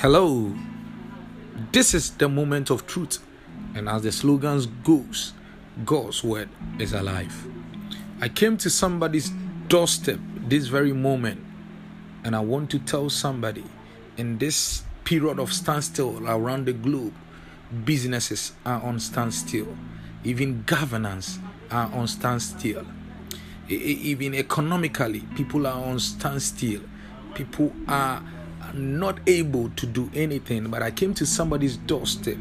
Hello. This is the moment of truth. And as the slogans goes, God's word is alive. I came to somebody's doorstep this very moment and I want to tell somebody in this period of standstill around the globe, businesses are on standstill, even governance are on standstill, even economically, people are on standstill. People are not able to do anything. But I came to somebody's doorstep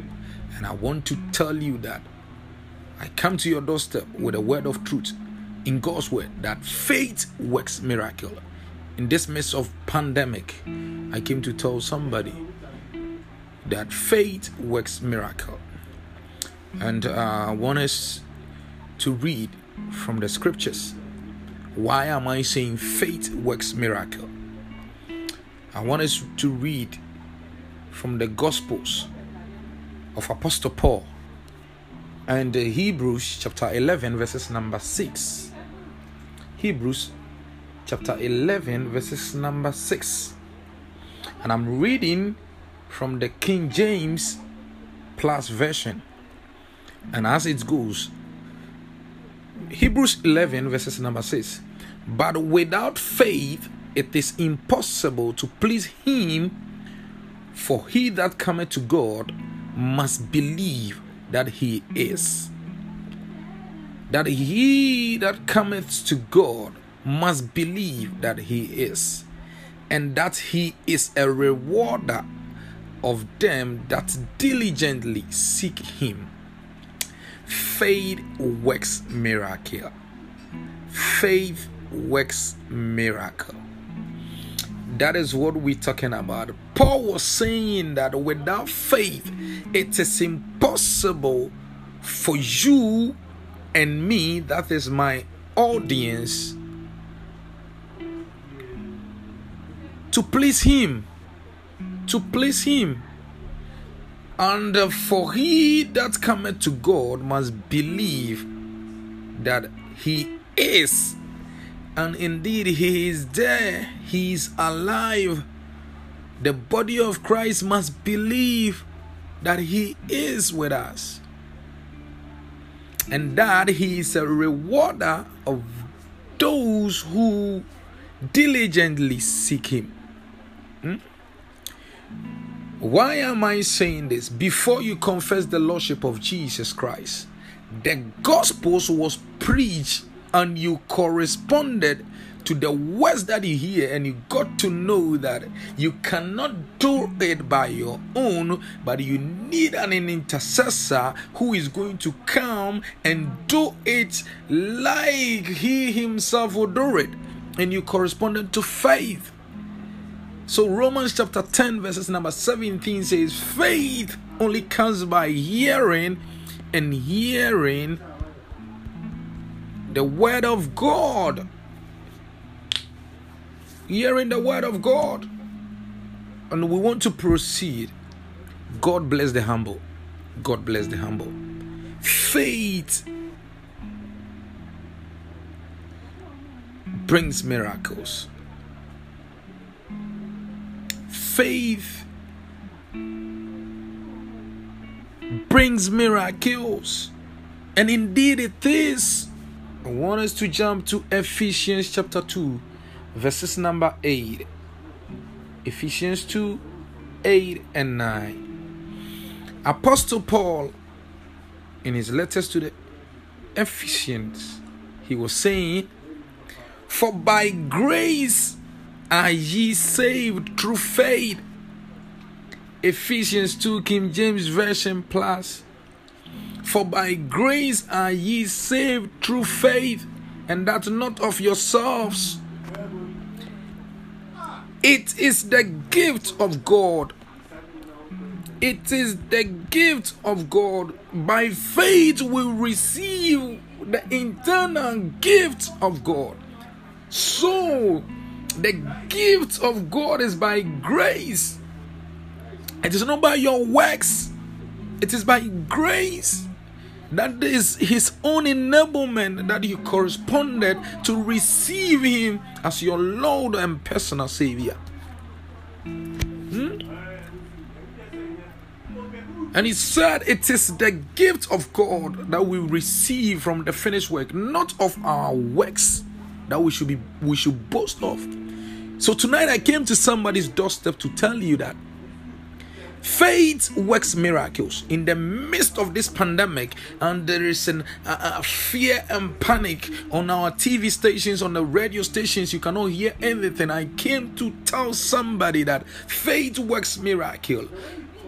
and I want to tell you that I come to your doorstep with a word of truth in God's word that faith works miracle. In this midst of pandemic, I came to tell somebody that faith works miracle. And uh, I want us to read from the scriptures. Why am I saying faith works miracle? I want us to read from the Gospels of Apostle Paul and Hebrews chapter 11, verses number 6. Hebrews chapter 11, verses number 6. And I'm reading from the King James Plus version. And as it goes, Hebrews 11, verses number 6. But without faith, it is impossible to please him, for he that cometh to God must believe that he is. That he that cometh to God must believe that he is, and that he is a rewarder of them that diligently seek him. Faith works miracle. Faith works miracle. That is what we're talking about. Paul was saying that without faith, it is impossible for you and me, that is my audience, to please Him. To please Him. And for he that cometh to God must believe that He is and indeed he is there, he is alive. The body of Christ must believe that he is with us and that he is a rewarder of those who diligently seek him. Hmm? Why am I saying this? Before you confess the Lordship of Jesus Christ, the Gospels was preached and you corresponded to the words that you hear and you got to know that you cannot do it by your own but you need an intercessor who is going to come and do it like he himself will do it. And you corresponded to faith. So romans chapter 10 verses number 17 says faith only comes by hearing and hearing the word of God. Hearing the word of God. And we want to proceed. God bless the humble. God bless the humble. Faith brings miracles. Faith brings miracles. And indeed it is. I want us to jump to Ephesians chapter 2, verses number 8. Ephesians 2 8 and 9. Apostle Paul, in his letters to the Ephesians, he was saying, For by grace are ye saved through faith. Ephesians 2 King James Version Plus. For by grace are ye saved through faith, and that not of yourselves. It is the gift of God. It is the gift of God. By faith, we receive the internal gift of God. So, the gift of God is by grace. It is not by your works, it is by grace. That is his own enablement that you corresponded to receive him as your Lord and personal Savior. Hmm? And he said, It is the gift of God that we receive from the finished work, not of our works that we should be we should boast of. So tonight I came to somebody's doorstep to tell you that Faith works miracles in the midst of this pandemic, and there is an, a, a fear and panic on our TV stations, on the radio stations. You cannot hear anything. I came to tell somebody that faith works miracle.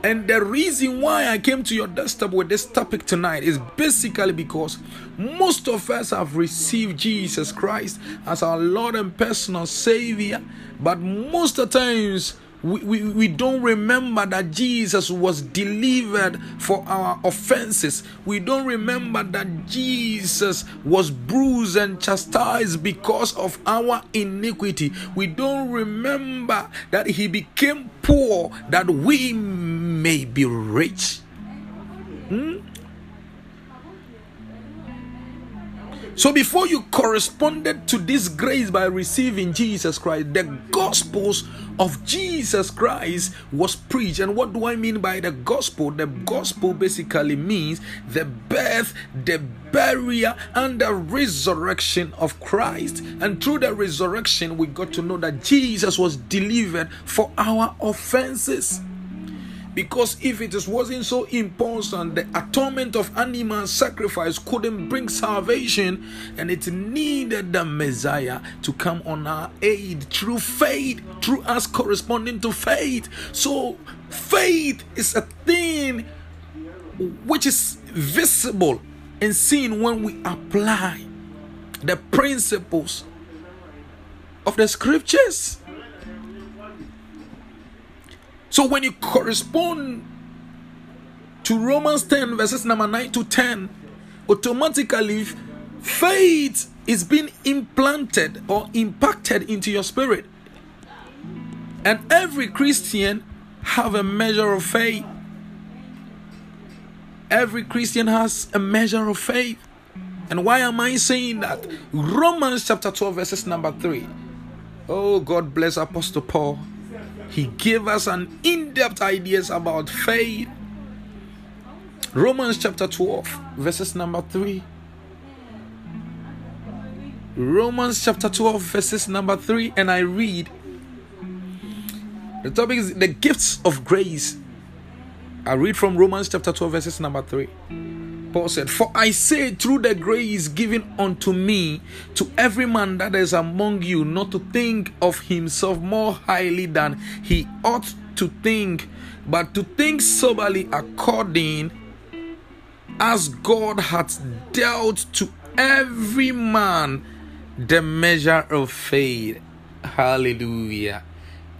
And the reason why I came to your desktop with this topic tonight is basically because most of us have received Jesus Christ as our Lord and personal Savior, but most of the times we, we, we don't remember that Jesus was delivered for our offenses. We don't remember that Jesus was bruised and chastised because of our iniquity. We don't remember that he became poor that we may be rich. So before you corresponded to this grace by receiving Jesus Christ, the gospels of Jesus Christ was preached. And what do I mean by the gospel? The gospel basically means the birth, the burial, and the resurrection of Christ. And through the resurrection, we got to know that Jesus was delivered for our offenses. Because if it wasn't so important, the atonement of animal sacrifice couldn't bring salvation, and it needed the Messiah to come on our aid through faith, through us corresponding to faith. So, faith is a thing which is visible and seen when we apply the principles of the scriptures. So when you correspond to Romans 10, verses number 9 to 10, automatically faith is being implanted or impacted into your spirit. And every Christian have a measure of faith. Every Christian has a measure of faith. And why am I saying that? Romans chapter 12, verses number 3. Oh, God bless Apostle Paul. He gave us an in-depth ideas about faith. Romans chapter 12, verses number 3. Romans chapter 12, verses number 3, and I read. The topic is the gifts of grace. I read from Romans chapter 12, verses number 3. Paul said, For I say, through the grace given unto me, to every man that is among you, not to think of himself more highly than he ought to think, but to think soberly according as God hath dealt to every man the measure of faith. Hallelujah.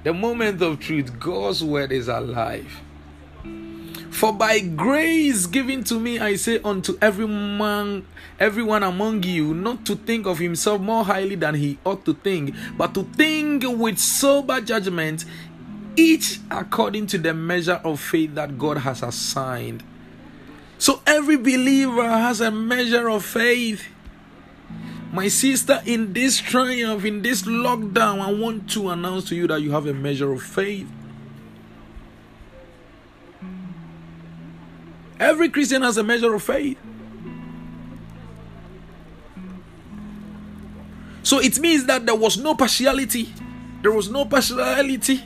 The moment of truth, God's word is alive. For by grace given to me, I say unto every man, everyone among you, not to think of himself more highly than he ought to think, but to think with sober judgment, each according to the measure of faith that God has assigned. So every believer has a measure of faith. My sister, in this triumph, in this lockdown, I want to announce to you that you have a measure of faith. Every Christian has a measure of faith. So it means that there was no partiality. There was no partiality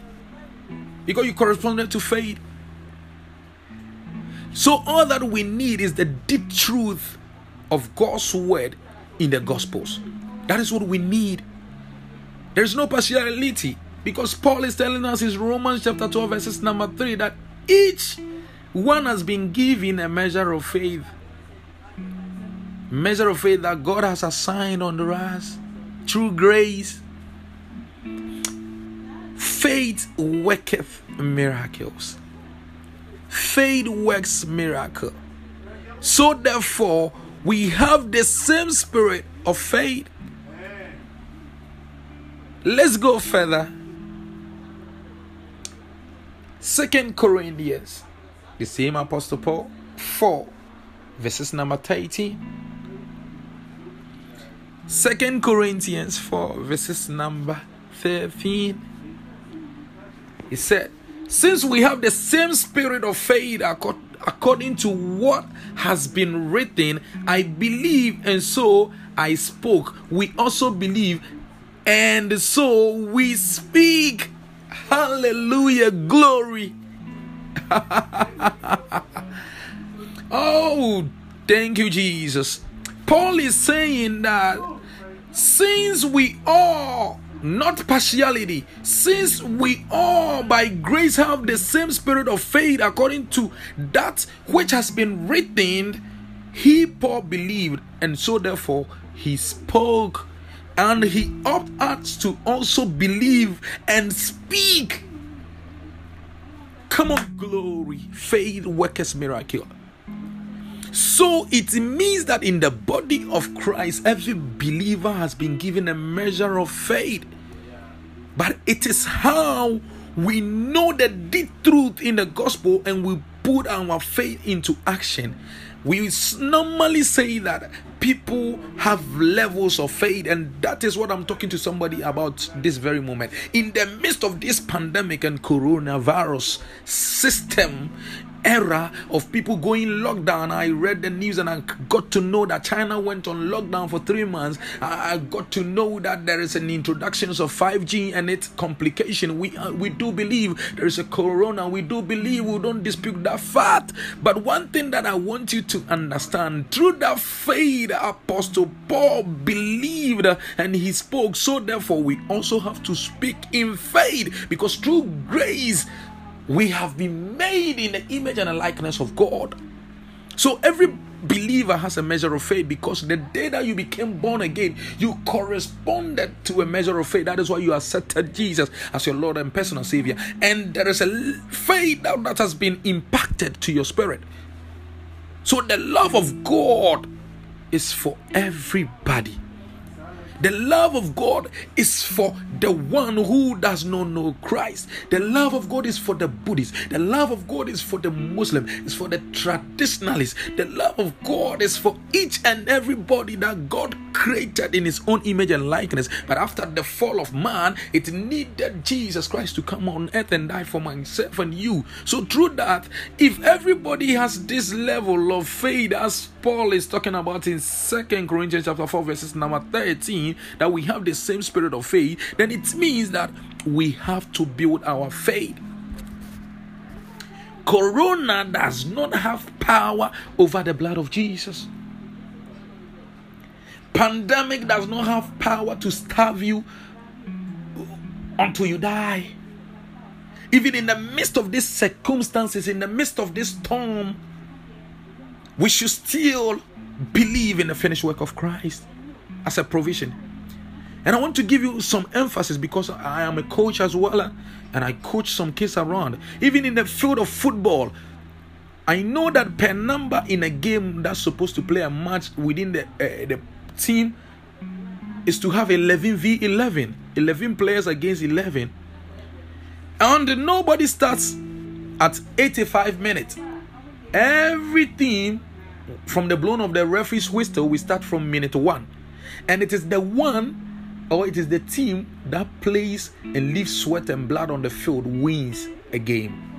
because you corresponded to faith. So all that we need is the deep truth of God's word in the Gospels. That is what we need. There is no partiality because Paul is telling us in Romans chapter 12, verses number 3 that each one has been given a measure of faith. Measure of faith that God has assigned unto us through grace. Faith worketh miracles. Faith works miracle. So therefore, we have the same spirit of faith. Let's go further. Second Corinthians the same Apostle Paul 4 verses number 13. Second Corinthians 4 verses number 13. He said, Since we have the same spirit of faith according to what has been written, I believe, and so I spoke. We also believe, and so we speak. Hallelujah. Glory. oh, thank you, Jesus. Paul is saying that since we all not partiality. Since we all by grace have the same spirit of faith according to that which has been written, he Paul believed, and so therefore he spoke, and he ought us to also believe and speak. Come on, glory, faith workers miracle. So it means that in the body of Christ, every believer has been given a measure of faith. But it is how we know the deep truth in the gospel and we put our faith into action. We normally say that people have levels of faith, and that is what I'm talking to somebody about this very moment. In the midst of this pandemic and coronavirus system, era of people going lockdown. I read the news and I got to know that China went on lockdown for three months. I got to know that there is an introduction of 5G and its complication. We uh, we do believe there is a corona. We do believe we don't dispute that fact. But one thing that I want you to understand through that faith, Apostle Paul believed and he spoke. So therefore, we also have to speak in faith because through grace we have been made in the image and the likeness of God. So every believer has a measure of faith because the day that you became born again, you corresponded to a measure of faith. That is why you accepted Jesus as your Lord and personal Savior. And there is a faith that, that has been impacted to your spirit. So the love of God is for everybody. The love of God is for the one who does not know Christ. The love of God is for the Buddhist. The love of God is for the Muslim. It's for the traditionalist. The love of God is for each and everybody that God created in his own image and likeness. But after the fall of man, it needed Jesus Christ to come on earth and die for myself and you. So through that, if everybody has this level of faith as Paul is talking about in Second Corinthians chapter 4, verses number 13, that we have the same spirit of faith, then it means that we have to build our faith. Corona does not have power over the blood of Jesus. Pandemic does not have power to starve you until you die. Even in the midst of these circumstances, in the midst of this storm, we should still believe in the finished work of Christ as a provision. And I want to give you some emphasis because I am a coach as well and I coach some kids around. Even in the field of football, I know that per number in a game that's supposed to play a match within the, uh, the team is to have 11 v 11, 11 players against 11. And nobody starts at 85 minutes. Every team from the blown of the referee's whistle, we start from minute one. And it is the one, or it is the team that plays and leaves sweat and blood on the field wins a game.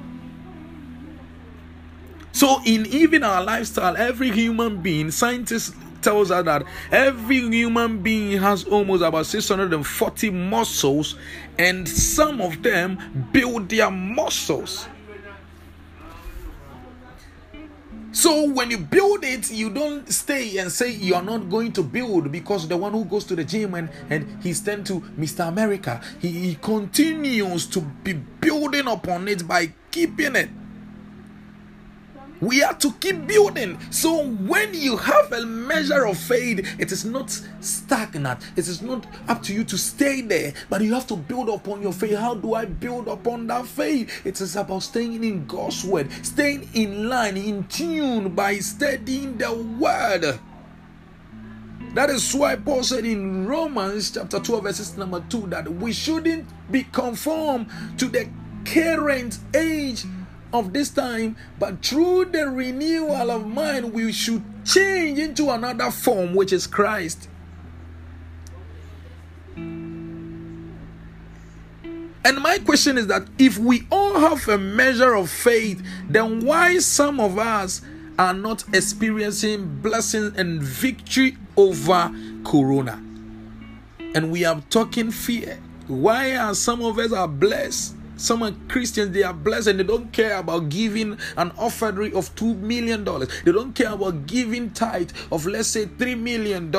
So, in even our lifestyle, every human being, scientists tells us that every human being has almost about 640 muscles, and some of them build their muscles. So when you build it, you don't stay and say you are not going to build because the one who goes to the gym and, and he's turned to Mr. America, he, he continues to be building upon it by keeping it. We are to keep building. So when you have a measure of faith, it is not stagnant. It is not up to you to stay there, but you have to build upon your faith. How do I build upon that faith? It is about staying in God's word, staying in line, in tune by studying the word. That is why Paul said in Romans chapter 12, verses number 2, that we shouldn't be conformed to the current age of this time, but through the renewal of mind, we should change into another form, which is Christ. And my question is that if we all have a measure of faith, then why some of us are not experiencing blessings and victory over corona? And we are talking fear. Why are some of us are blessed some Christians, they are blessed and they don't care about giving an offering of $2 million. They don't care about giving tithe of, let's say, $3 million.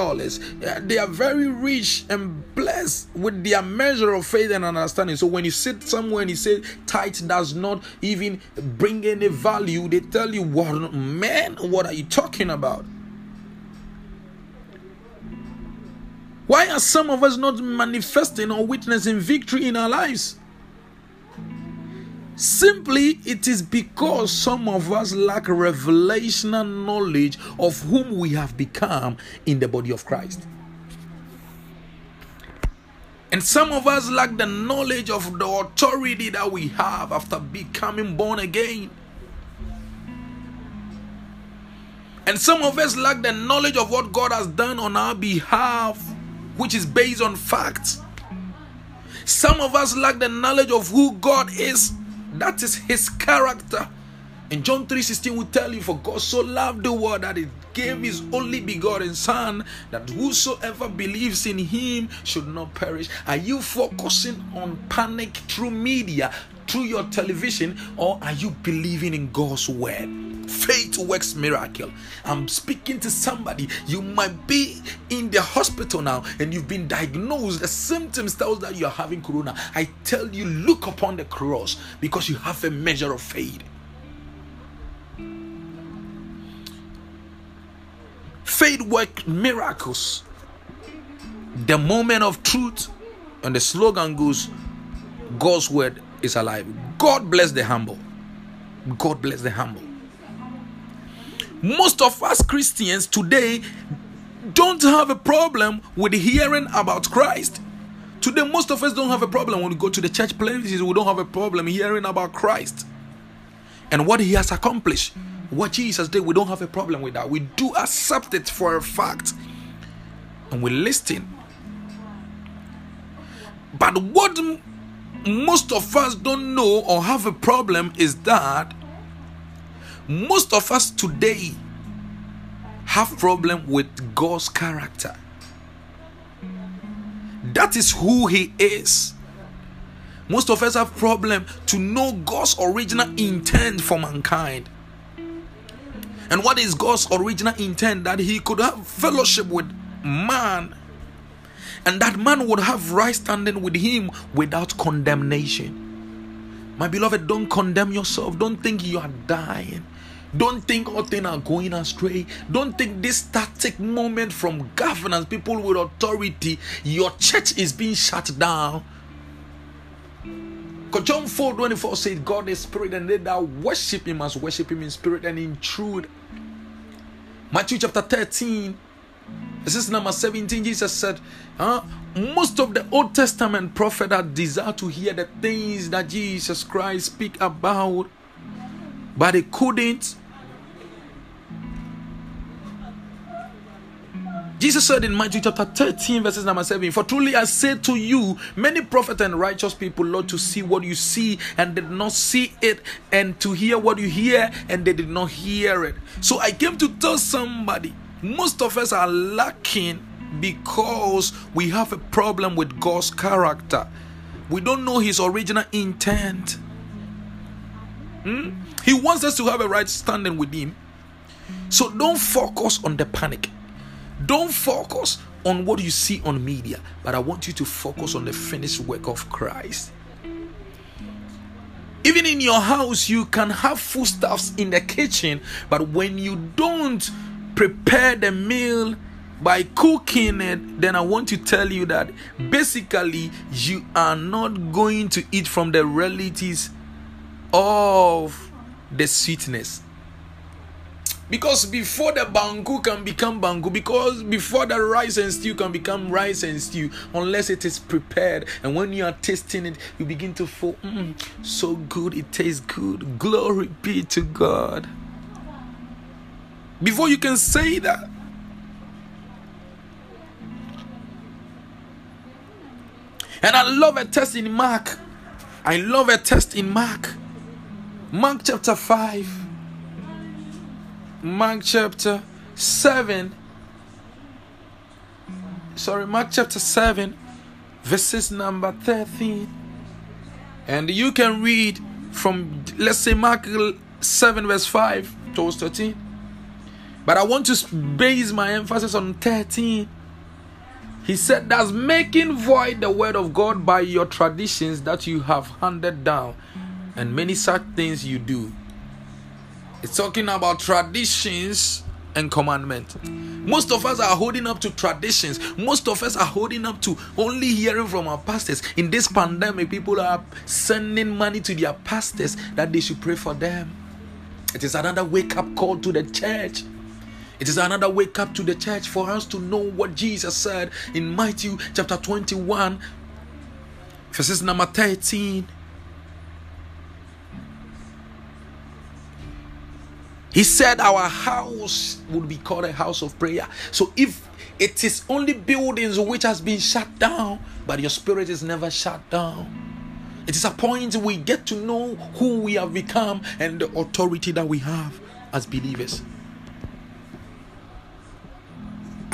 They are very rich and blessed with their measure of faith and understanding. So when you sit somewhere and you say tithe does not even bring any value, they tell you, what, man, what are you talking about? Why are some of us not manifesting or witnessing victory in our lives? Simply, it is because some of us lack revelational knowledge of whom we have become in the body of Christ. And some of us lack the knowledge of the authority that we have after becoming born again. And some of us lack the knowledge of what God has done on our behalf, which is based on facts. Some of us lack the knowledge of who God is that is his character. And John 3:16 will tell you, For God so loved the world that he gave his only begotten Son, that whosoever believes in him should not perish. Are you focusing on panic through media, through your television, or are you believing in God's word? Faith works miracle. I'm speaking to somebody. You might be in the hospital now and you've been diagnosed. The symptoms tells that you are having corona. I tell you, look upon the cross because you have a measure of faith. Faith works miracles. The moment of truth and the slogan goes, God's word is alive. God bless the humble. God bless the humble. Most of us Christians today don't have a problem with hearing about Christ. Today, most of us don't have a problem when we go to the church places, we don't have a problem hearing about Christ and what He has accomplished. What Jesus did, we don't have a problem with that. We do accept it for a fact and we listen. But what most of us don't know or have a problem is that most of us today have problem with God's character. That is who he is. Most of us have problem to know God's original intent for mankind. And what is God's original intent? That he could have fellowship with man and that man would have right standing with him without condemnation. My beloved, don't condemn yourself. Don't think you are dying. Don't think all things are going astray. Don't think this static moment from governance, people with authority, your church is being shut down. Because John 4 24 says, God is spirit, and they that worship him must worship him in spirit and in truth. Matthew chapter 13, this is number 17. Jesus said, huh? Most of the Old Testament prophet had desire to hear the things that Jesus Christ speak about, but they couldn't Jesus said in Matthew chapter 13, verses number 7 For truly I say to you, many prophets and righteous people love to see what you see and did not see it, and to hear what you hear and they did not hear it. So I came to tell somebody most of us are lacking because we have a problem with God's character. We don't know His original intent. Hmm? He wants us to have a right standing with Him. So don't focus on the panic. Don't focus on what you see on media, but I want you to focus on the finished work of Christ. Even in your house, you can have foodstuffs in the kitchen, but when you don't prepare the meal by cooking it, then I want to tell you that basically you are not going to eat from the realities of the sweetness because before the banku can become banku, because before the rice and stew can become rice and stew, unless it is prepared, and when you are tasting it, you begin to feel mm, so good, it tastes good. Glory be to God. Before you can say that, and I love a test in Mark I love a test in Mark. Mark chapter 5. Mark chapter 7. Sorry, Mark chapter 7, verses number 13. And you can read from, let's say, Mark 7, verse 5 towards 13. But I want to base my emphasis on 13. He said, That's making void the word of God by your traditions that you have handed down, and many such things you do. It's talking about traditions and commandment. Most of us are holding up to traditions. Most of us are holding up to only hearing from our pastors. In this pandemic, people are sending money to their pastors that they should pray for them. It is another wake up call to the church. It is another wake up to the church for us to know what Jesus said in Matthew chapter 21, verses number 13. He said our house would be called a house of prayer. So if it is only buildings which has been shut down, but your spirit is never shut down. It is a point we get to know who we have become and the authority that we have as believers.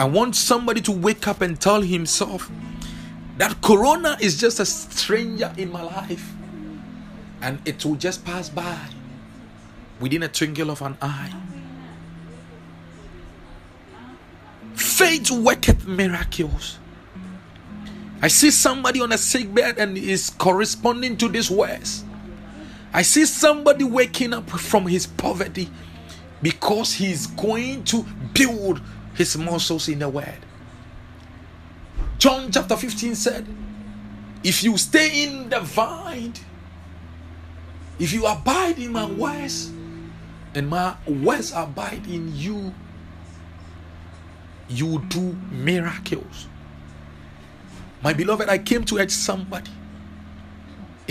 I want somebody to wake up and tell himself that Corona is just a stranger in my life and it will just pass by within a twinkle of an eye. Faith worketh miracles. I see somebody on a sick bed and is corresponding to these words. I see somebody waking up from his poverty because he's going to build his muscles in the word. John chapter 15 said, If you stay in the vine, if you abide in my words, and my words abide in you, you do miracles. My beloved, I came to urge somebody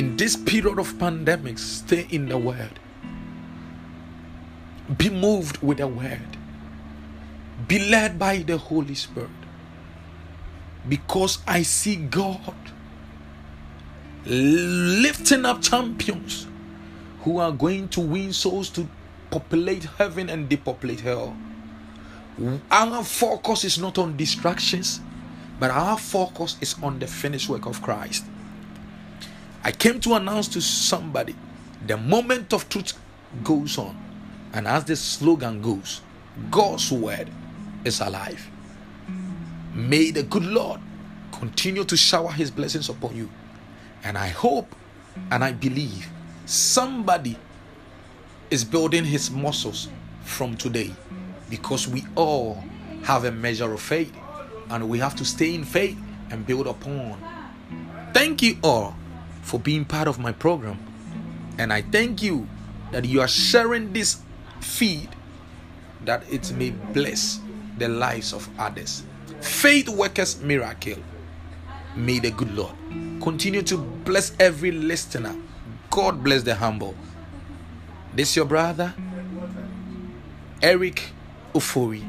in this period of pandemic, stay in the word. Be moved with the word. Be led by the Holy Spirit. Because I see God lifting up champions who are going to win souls to populate heaven and depopulate hell. Our focus is not on distractions but our focus is on the finished work of Christ. I came to announce to somebody the moment of truth goes on, and as the slogan goes, God's word is alive. May the good Lord continue to shower his blessings upon you. And I hope and I believe somebody is building his muscles from today because we all have a measure of faith and we have to stay in faith and build upon. Thank you all for being part of my program, and I thank you that you are sharing this feed that it may bless the lives of others. Faith workers miracle. May the good Lord continue to bless every listener. God bless the humble. This your brother, Eric Ofori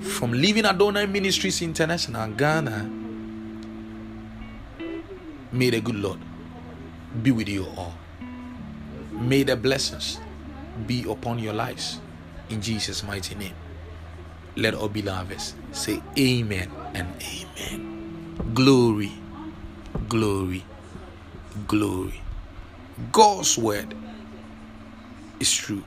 from Living Adonai Ministries International, Ghana. May the good Lord be with you all. May the blessings be upon your lives in Jesus' mighty name. Let all believers say amen and amen. Glory, glory, glory. God's word is true.